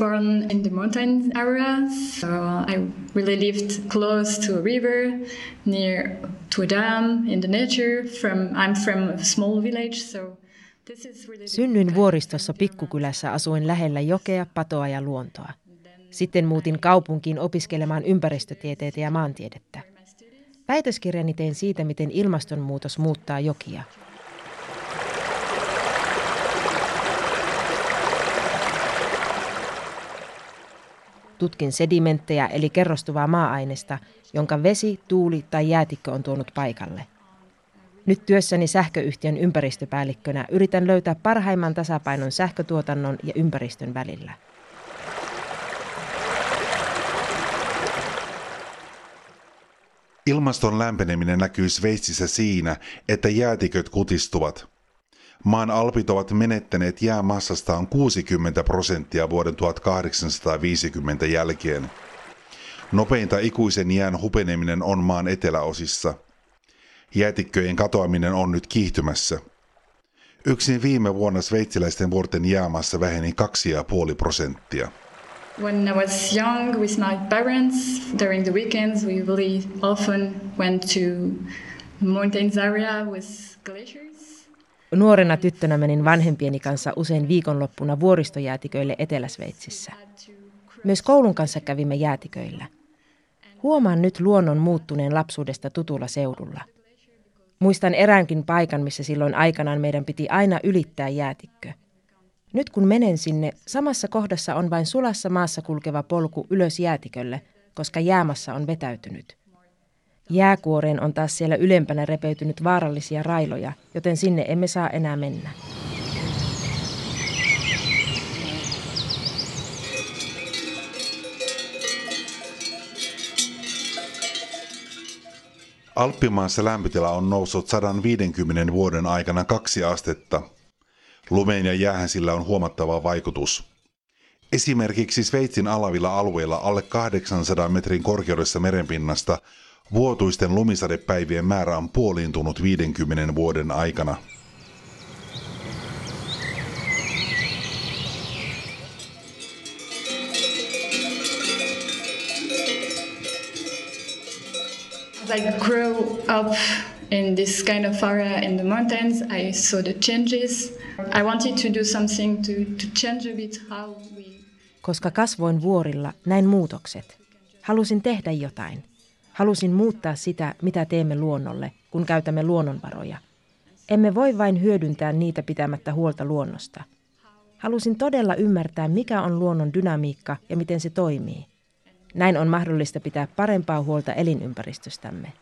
born in the mountain area, so I really lived close to a river, near to a dam, in the nature. From I'm from a small village, so this is really Synnyin vuoristossa pikkukylässä asuin lähellä jokea, patoa ja luontoa. Sitten muutin kaupunkiin opiskelemaan ympäristötieteitä ja maantiedettä. Väitöskirjani tein siitä, miten ilmastonmuutos muuttaa jokia. Tutkin sedimenttejä eli kerrostuvaa maa-ainesta, jonka vesi, tuuli tai jäätikkö on tuonut paikalle. Nyt työssäni sähköyhtiön ympäristöpäällikkönä yritän löytää parhaimman tasapainon sähkötuotannon ja ympäristön välillä. Ilmaston lämpeneminen näkyy Sveitsissä siinä, että jäätiköt kutistuvat. Maan alpit ovat menettäneet jäämassastaan 60 prosenttia vuoden 1850 jälkeen. Nopeinta ikuisen jään hupeneminen on maan eteläosissa. Jäätikköjen katoaminen on nyt kiihtymässä. Yksin viime vuonna sveitsiläisten vuorten jäämassa väheni 2,5 prosenttia. When I was young with my parents, during the weekends, we really often went to mountains area with glaciers. Nuorena tyttönä menin vanhempieni kanssa usein viikonloppuna vuoristojäätiköille Etelä-Sveitsissä. Myös koulun kanssa kävimme jäätiköillä. Huomaan nyt luonnon muuttuneen lapsuudesta tutulla seudulla. Muistan eräänkin paikan, missä silloin aikanaan meidän piti aina ylittää jäätikkö. Nyt kun menen sinne, samassa kohdassa on vain sulassa maassa kulkeva polku ylös jäätikölle, koska jäämassa on vetäytynyt. Jääkuoreen on taas siellä ylempänä repeytynyt vaarallisia railoja, joten sinne emme saa enää mennä. Alppimaassa lämpötila on noussut 150 vuoden aikana kaksi astetta. Lumeen ja jäähän sillä on huomattava vaikutus. Esimerkiksi Sveitsin alavilla alueilla alle 800 metrin korkeudessa merenpinnasta vuotuisten lumisadepäivien määrä on puoliintunut 50 vuoden aikana. I grew up in this kind of area in the mountains, I saw the changes. I wanted to do something to, to change a bit how we Koska kasvoin vuorilla, näin muutokset. Halusin tehdä jotain. Halusin muuttaa sitä, mitä teemme luonnolle, kun käytämme luonnonvaroja. Emme voi vain hyödyntää niitä pitämättä huolta luonnosta. Halusin todella ymmärtää, mikä on luonnon dynamiikka ja miten se toimii. Näin on mahdollista pitää parempaa huolta elinympäristöstämme.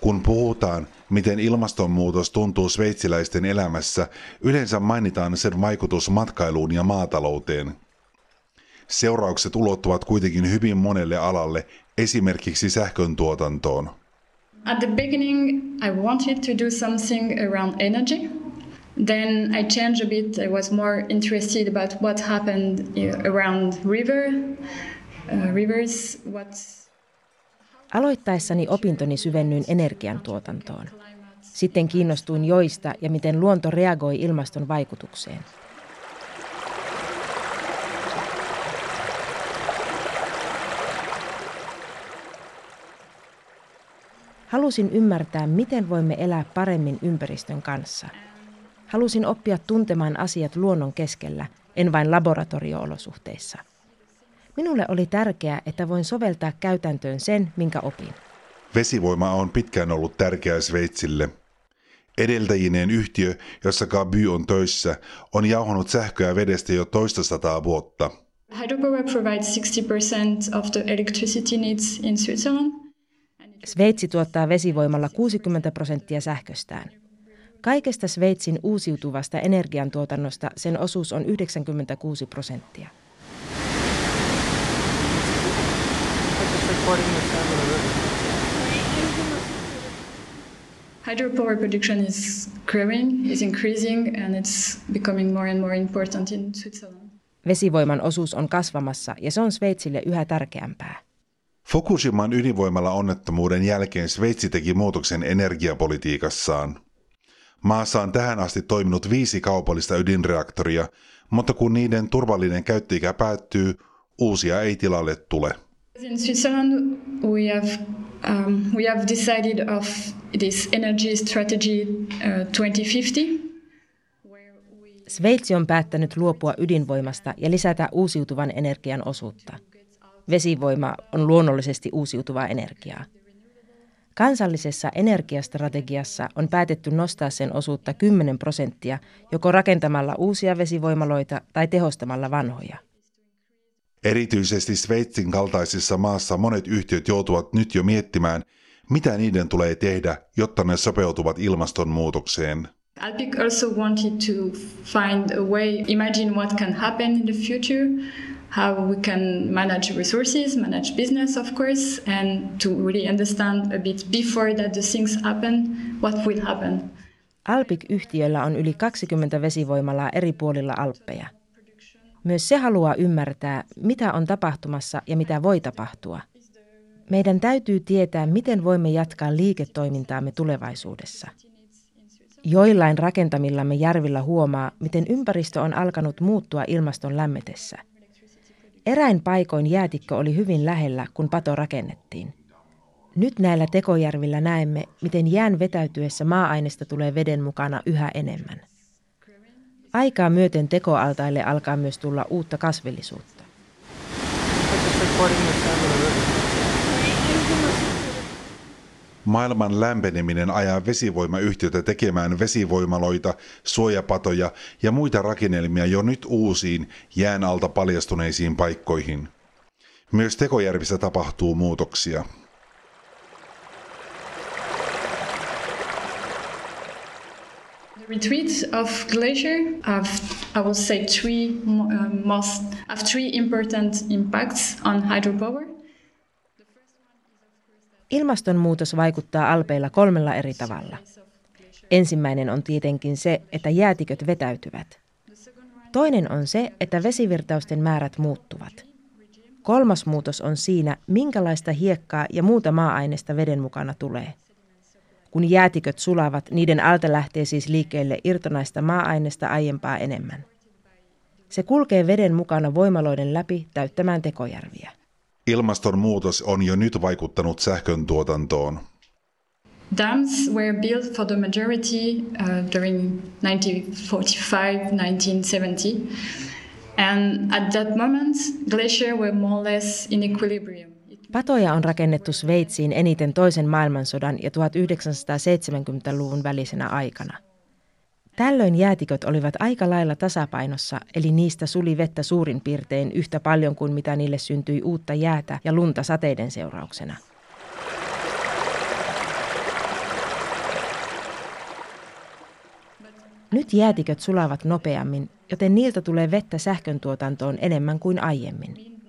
Kun puhutaan, miten ilmastonmuutos tuntuu sveitsiläisten elämässä, yleensä mainitaan sen vaikutus matkailuun ja maatalouteen. Seuraukset ulottuvat kuitenkin hyvin monelle alalle, esimerkiksi sähkön tuotantoon. At the beginning, I wanted to do something around energy. Then I changed a bit. I was more interested about what happened uh, around river, uh, rivers, what Aloittaessani opintoni syvennyin energiantuotantoon. Sitten kiinnostuin joista ja miten luonto reagoi ilmaston vaikutukseen. Halusin ymmärtää, miten voimme elää paremmin ympäristön kanssa. Halusin oppia tuntemaan asiat luonnon keskellä, en vain laboratorioolosuhteissa. Minulle oli tärkeää, että voin soveltaa käytäntöön sen, minkä opin. Vesivoima on pitkään ollut tärkeä Sveitsille. Edeltäjineen yhtiö, jossa Gaby on töissä, on jauhanut sähköä vedestä jo toista sataa vuotta. hydropower provides 60% of the electricity needs in Switzerland. Sveitsi tuottaa vesivoimalla 60 prosenttia sähköstään. Kaikesta Sveitsin uusiutuvasta energiantuotannosta sen osuus on 96 prosenttia. Hydropower production is growing, is increasing, and it's becoming more and more important in Switzerland. Vesivoiman osuus on kasvamassa ja se on Sveitsille yhä tärkeämpää. Fukushiman ydinvoimalla onnettomuuden jälkeen Sveitsi teki muutoksen energiapolitiikassaan. Maassa on tähän asti toiminut viisi kaupallista ydinreaktoria, mutta kun niiden turvallinen käyttöikä päättyy, uusia ei tilalle tule. In Switzerland, we have um, we have decided of this energy strategy uh, 2050. Sveitsi on päättänyt luopua ydinvoimasta ja lisätä uusiutuvan energian osuutta. Vesivoima on luonnollisesti uusiutuvaa energiaa. Kansallisessa energiastrategiassa on päätetty nostaa sen osuutta 10 prosenttia joko rakentamalla uusia vesivoimaloita tai tehostamalla vanhoja. Erityisesti Sveitsin kaltaisessa maassa monet yhtiöt joutuvat nyt jo miettimään, mitä niiden tulee tehdä, jotta ne sopeutuvat ilmastonmuutokseen. Alpic also wanted to find a way, imagine what can happen in the future, how we can manage resources, manage business, of course, and to really understand a bit before that the things happen, what will happen. Alpic-yhtiöllä on yli 20 vesivoimalaa eri puolilla Alppeja. Myös se haluaa ymmärtää, mitä on tapahtumassa ja mitä voi tapahtua. Meidän täytyy tietää, miten voimme jatkaa liiketoimintaamme tulevaisuudessa. Joillain rakentamillamme järvillä huomaa, miten ympäristö on alkanut muuttua ilmaston lämmetessä. Eräin paikoin jäätikkö oli hyvin lähellä, kun pato rakennettiin. Nyt näillä tekojärvillä näemme, miten jään vetäytyessä maa-aineesta tulee veden mukana yhä enemmän. Aikaa myöten tekoaltaille alkaa myös tulla uutta kasvillisuutta. Maailman lämpeneminen ajaa vesivoimayhtiötä tekemään vesivoimaloita, suojapatoja ja muita rakennelmia jo nyt uusiin jään alta paljastuneisiin paikkoihin. Myös tekojärvissä tapahtuu muutoksia. retreats of glacier have, I will say, three uh, most have three important impacts on hydropower. Ilmastonmuutos vaikuttaa alpeilla kolmella eri tavalla. Ensimmäinen on tietenkin se, että jäätiköt vetäytyvät. Toinen on se, että vesivirtausten määrät muuttuvat. Kolmas muutos on siinä, minkälaista hiekkaa ja muuta maa-aineesta veden mukana tulee – kun jäätiköt sulavat, niiden alta lähtee siis liikkeelle irtonaista maa-aineesta aiempaa enemmän. Se kulkee veden mukana voimaloiden läpi täyttämään tekojärviä. Ilmastonmuutos on jo nyt vaikuttanut sähkön tuotantoon. Dams were built for the majority uh, during 1945-1970. And at that moment, glaciers were more or less in equilibrium. Patoja on rakennettu Sveitsiin eniten toisen maailmansodan ja 1970-luvun välisenä aikana. Tällöin jäätiköt olivat aika lailla tasapainossa, eli niistä suli vettä suurin piirtein yhtä paljon kuin mitä niille syntyi uutta jäätä ja lunta sateiden seurauksena. Nyt jäätiköt sulavat nopeammin, joten niiltä tulee vettä sähköntuotantoon enemmän kuin aiemmin.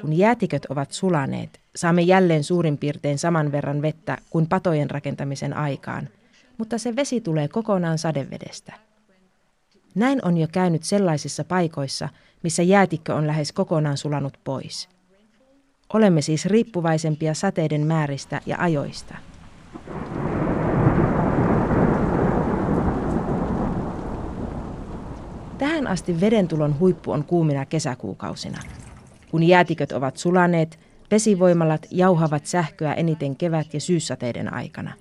Kun jäätiköt ovat sulaneet, saamme jälleen suurin piirtein saman verran vettä kuin patojen rakentamisen aikaan, mutta se vesi tulee kokonaan sadevedestä. Näin on jo käynyt sellaisissa paikoissa, missä jäätikkö on lähes kokonaan sulanut pois. Olemme siis riippuvaisempia sateiden määristä ja ajoista. Tähän asti vedentulon huippu on kuumina kesäkuukausina – kun jäätiköt ovat sulaneet, vesivoimalat jauhavat sähköä eniten kevät- ja syyssateiden aikana.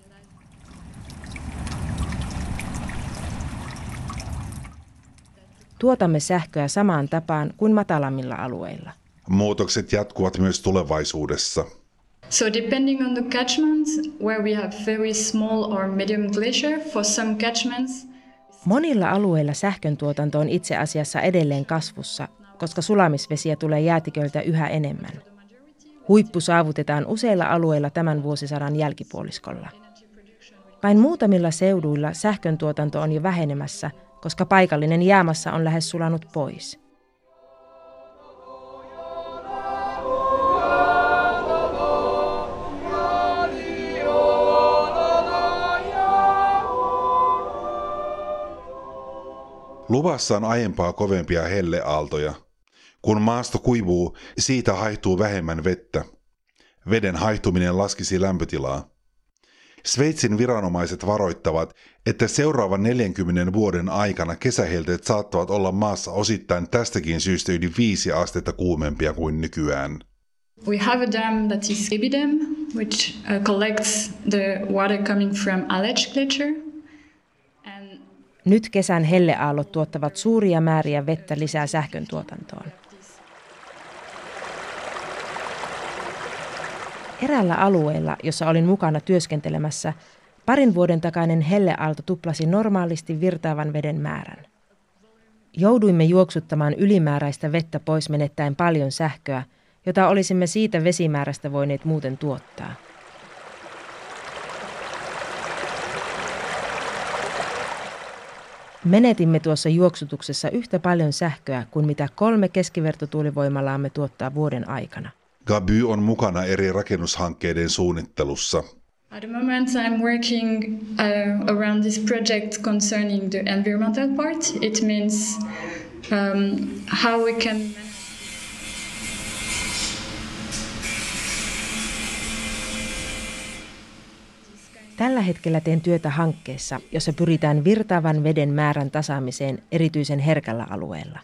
Tuotamme sähköä samaan tapaan kuin matalammilla alueilla. Muutokset jatkuvat myös tulevaisuudessa. So depending on the catchment, where we have very small or medium glacier, for some catchments, Monilla alueilla sähkön tuotanto on itse asiassa edelleen kasvussa, koska sulamisvesiä tulee jäätiköiltä yhä enemmän. Huippu saavutetaan useilla alueilla tämän vuosisadan jälkipuoliskolla. Vain muutamilla seuduilla sähkön tuotanto on jo vähenemässä, koska paikallinen jäämassa on lähes sulanut pois. Luvassa on aiempaa kovempia helleaaltoja – kun maasto kuivuu, siitä haihtuu vähemmän vettä. Veden haihtuminen laskisi lämpötilaa. Sveitsin viranomaiset varoittavat, että seuraavan 40 vuoden aikana kesähelteet saattavat olla maassa osittain tästäkin syystä yli viisi astetta kuumempia kuin nykyään. We have a dam that is Ebidam, which uh, collects the water coming from Aletsch Glacier. And Nyt kesän helleaallot tuottavat suuria määriä vettä lisää sähkön Eräällä alueella, jossa olin mukana työskentelemässä, parin vuoden takainen helleaalto tuplasi normaalisti virtaavan veden määrän. Jouduimme juoksuttamaan ylimääräistä vettä pois menettäen paljon sähköä, jota olisimme siitä vesimäärästä voineet muuten tuottaa. Menetimme tuossa juoksutuksessa yhtä paljon sähköä kuin mitä kolme keskivertotuulivoimalaamme tuottaa vuoden aikana. Gaby on mukana eri rakennushankkeiden suunnittelussa. At the moment I'm working uh, around this project concerning the environmental part. It means um, how we can Tällä hetkellä teen työtä hankkeessa, jossa pyritään virtaavan veden määrän tasaamiseen erityisen herkällä alueella.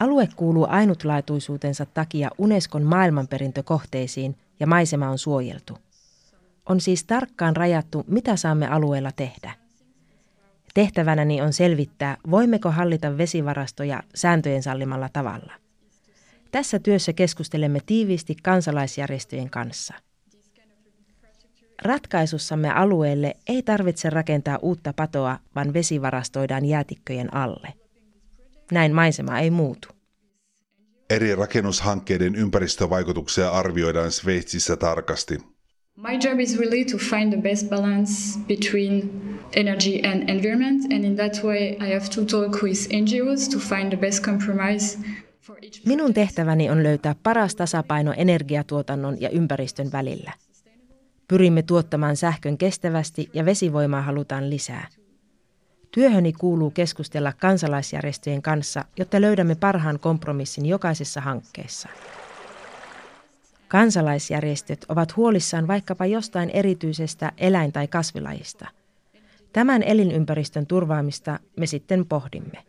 Alue kuuluu ainutlaatuisuutensa takia Unescon maailmanperintökohteisiin ja maisema on suojeltu. On siis tarkkaan rajattu, mitä saamme alueella tehdä. Tehtävänäni on selvittää, voimmeko hallita vesivarastoja sääntöjen sallimalla tavalla. Tässä työssä keskustelemme tiiviisti kansalaisjärjestöjen kanssa – Ratkaisussamme alueelle ei tarvitse rakentaa uutta patoa, vaan vesi varastoidaan jäätikköjen alle. Näin maisema ei muutu. Eri rakennushankkeiden ympäristövaikutuksia arvioidaan Sveitsissä tarkasti. My job is really to find the best balance between energy and environment, and in that way I have to talk with NGOs to find the best compromise Minun tehtäväni on löytää paras tasapaino energiatuotannon ja ympäristön välillä – Pyrimme tuottamaan sähkön kestävästi ja vesivoimaa halutaan lisää. Työhöni kuuluu keskustella kansalaisjärjestöjen kanssa, jotta löydämme parhaan kompromissin jokaisessa hankkeessa. Kansalaisjärjestöt ovat huolissaan vaikkapa jostain erityisestä eläin- tai kasvilajista. Tämän elinympäristön turvaamista me sitten pohdimme.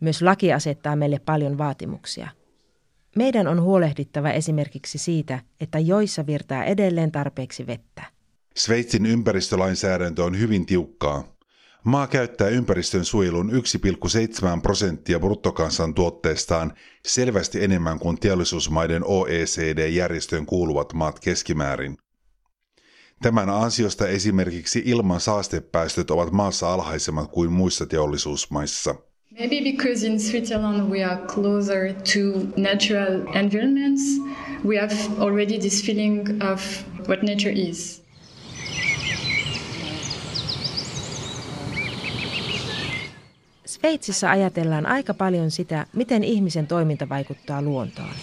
Myös laki asettaa meille paljon vaatimuksia – meidän on huolehdittava esimerkiksi siitä, että joissa virtaa edelleen tarpeeksi vettä. Sveitsin ympäristölainsäädäntö on hyvin tiukkaa. Maa käyttää ympäristön suojelun 1,7 prosenttia bruttokansantuotteestaan selvästi enemmän kuin teollisuusmaiden OECD-järjestöön kuuluvat maat keskimäärin. Tämän ansiosta esimerkiksi ilman saastepäästöt ovat maassa alhaisemmat kuin muissa teollisuusmaissa. Maybe because in Switzerland we are closer to natural environments, we have already this feeling of what nature is. Sveitsissä ajatellaan aika paljon sitä, miten ihmisen toiminta vaikuttaa luontoon.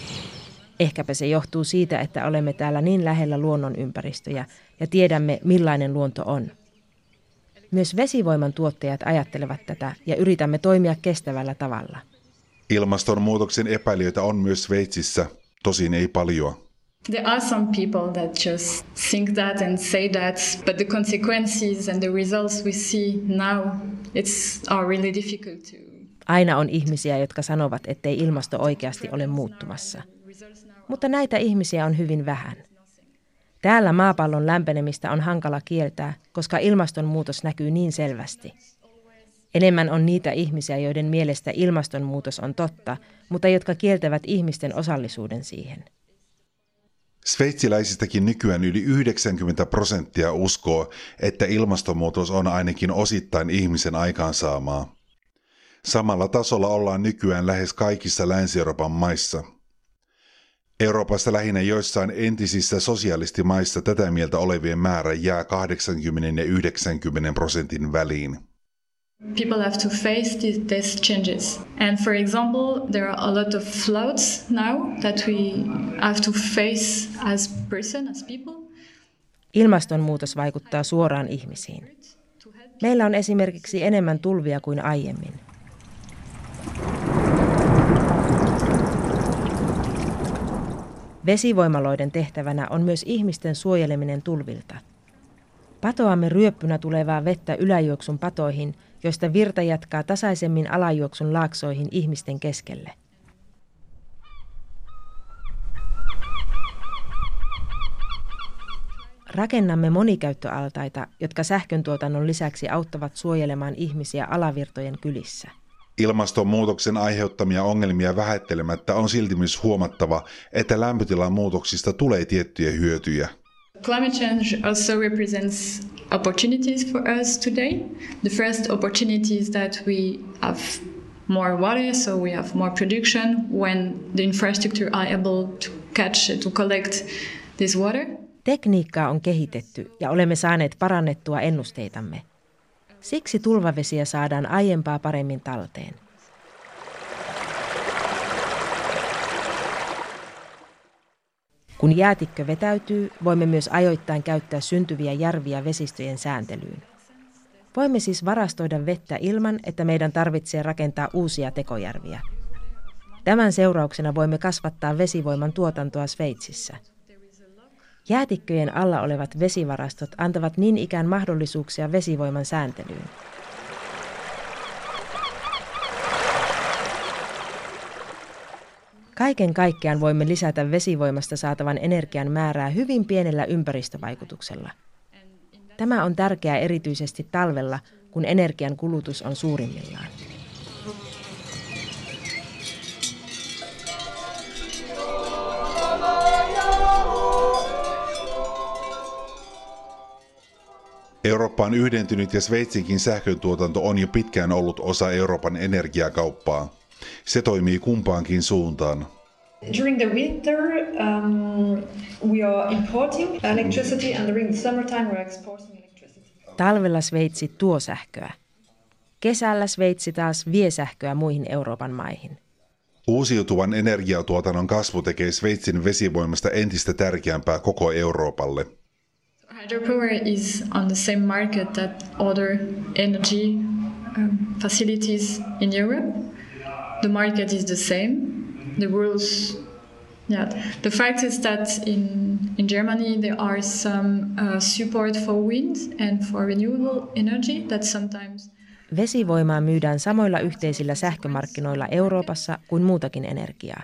Ehkäpä se johtuu siitä, että olemme täällä niin lähellä luonnonympäristöjä ja tiedämme, millainen luonto on. Myös vesivoiman tuottajat ajattelevat tätä ja yritämme toimia kestävällä tavalla. Ilmastonmuutoksen epäilijöitä on myös Sveitsissä, tosin ei paljon. There are some people that just think that and say that, but the consequences and the results we see now, it's are really difficult to. Aina on ihmisiä, jotka sanovat, ettei ilmasto oikeasti ole muuttumassa. Mutta näitä ihmisiä on hyvin vähän. Täällä maapallon lämpenemistä on hankala kieltää, koska ilmastonmuutos näkyy niin selvästi. Enemmän on niitä ihmisiä, joiden mielestä ilmastonmuutos on totta, mutta jotka kieltävät ihmisten osallisuuden siihen. Sveitsiläisistäkin nykyään yli 90 prosenttia uskoo, että ilmastonmuutos on ainakin osittain ihmisen aikaansaamaa. Samalla tasolla ollaan nykyään lähes kaikissa Länsi-Euroopan maissa – Euroopassa lähinnä joissain entisissä sosialistimaissa tätä mieltä olevien määrä jää 80 ja 90 prosentin väliin. People have to face these, these changes. And for example, there are a lot of floods now that we have to face as person, as people. Ilmastonmuutos vaikuttaa suoraan ihmisiin. Meillä on esimerkiksi enemmän tulvia kuin aiemmin. Vesivoimaloiden tehtävänä on myös ihmisten suojeleminen tulvilta. Patoamme ryöppynä tulevaa vettä yläjuoksun patoihin, joista virta jatkaa tasaisemmin alajuoksun laaksoihin ihmisten keskelle. Rakennamme monikäyttöaltaita, jotka sähköntuotannon lisäksi auttavat suojelemaan ihmisiä alavirtojen kylissä. Ilmastonmuutoksen aiheuttamia ongelmia vähättelemättä on silti myös huomattava, että lämpötilan muutoksista tulee tiettyjä hyötyjä. Climate change also represents opportunities for us today. The first opportunity is that we have more water, so we have more production when the infrastructure are able to catch, to collect this water. Tekniikkaa on kehitetty ja olemme saaneet parannettua ennusteitamme. Siksi tulvavesiä saadaan aiempaa paremmin talteen. Kun jäätikkö vetäytyy, voimme myös ajoittain käyttää syntyviä järviä vesistöjen sääntelyyn. Voimme siis varastoida vettä ilman, että meidän tarvitsee rakentaa uusia tekojärviä. Tämän seurauksena voimme kasvattaa vesivoiman tuotantoa Sveitsissä – Jäätikköjen alla olevat vesivarastot antavat niin ikään mahdollisuuksia vesivoiman sääntelyyn. Kaiken kaikkiaan voimme lisätä vesivoimasta saatavan energian määrää hyvin pienellä ympäristövaikutuksella. Tämä on tärkeää erityisesti talvella, kun energian kulutus on suurimmillaan. Eurooppa on yhdentynyt ja Sveitsinkin sähköntuotanto on jo pitkään ollut osa Euroopan energiakauppaa. Se toimii kumpaankin suuntaan. During the winter, um, we are importing electricity and during the summertime we are exporting electricity. Talvella Sveitsi tuo sähköä. Kesällä Sveitsi taas vie sähköä muihin Euroopan maihin. Uusiutuvan energiatuotannon kasvu tekee Sveitsin vesivoimasta entistä tärkeämpää koko Euroopalle – Hydropower is on the same market that other energy um, facilities in Europe. The market is the same. The rules, yeah. The fact is that in in Germany there are some uh, support for wind and for renewable energy that sometimes. Vesivoimaa myydään samoilla yhteisillä sähkömarkkinoilla Euroopassa kuin muutakin energiaa.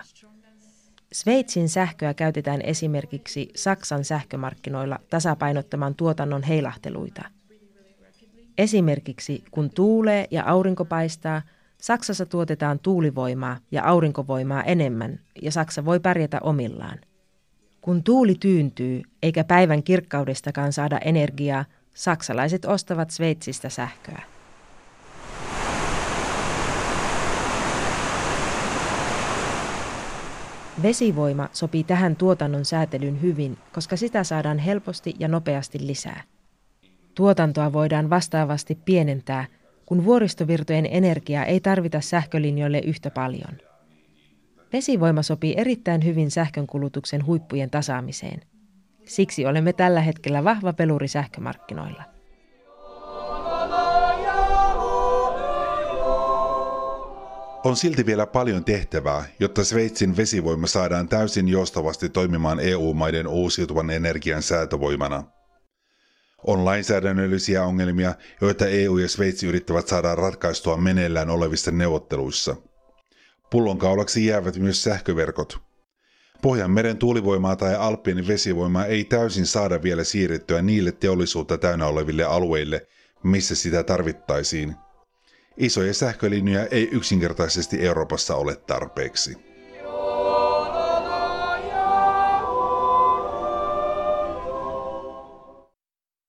Sveitsin sähköä käytetään esimerkiksi Saksan sähkömarkkinoilla tasapainottamaan tuotannon heilahteluita. Esimerkiksi kun tuulee ja aurinko paistaa, Saksassa tuotetaan tuulivoimaa ja aurinkovoimaa enemmän ja Saksa voi pärjätä omillaan. Kun tuuli tyyntyy eikä päivän kirkkaudestakaan saada energiaa, saksalaiset ostavat Sveitsistä sähköä. Vesivoima sopii tähän tuotannon säätelyyn hyvin, koska sitä saadaan helposti ja nopeasti lisää. Tuotantoa voidaan vastaavasti pienentää, kun vuoristovirtojen energiaa ei tarvita sähkölinjoille yhtä paljon. Vesivoima sopii erittäin hyvin sähkönkulutuksen huippujen tasaamiseen. Siksi olemme tällä hetkellä vahva peluri sähkömarkkinoilla. On silti vielä paljon tehtävää, jotta Sveitsin vesivoima saadaan täysin joustavasti toimimaan EU-maiden uusiutuvan energian säätövoimana. On lainsäädännöllisiä ongelmia, joita EU ja Sveitsi yrittävät saada ratkaistua meneillään olevissa neuvotteluissa. Pullonkaulaksi jäävät myös sähköverkot. Pohjanmeren tuulivoimaa tai Alppien vesivoimaa ei täysin saada vielä siirrettyä niille teollisuutta täynnä oleville alueille, missä sitä tarvittaisiin – Isoja sähkölinjoja ei yksinkertaisesti Euroopassa ole tarpeeksi.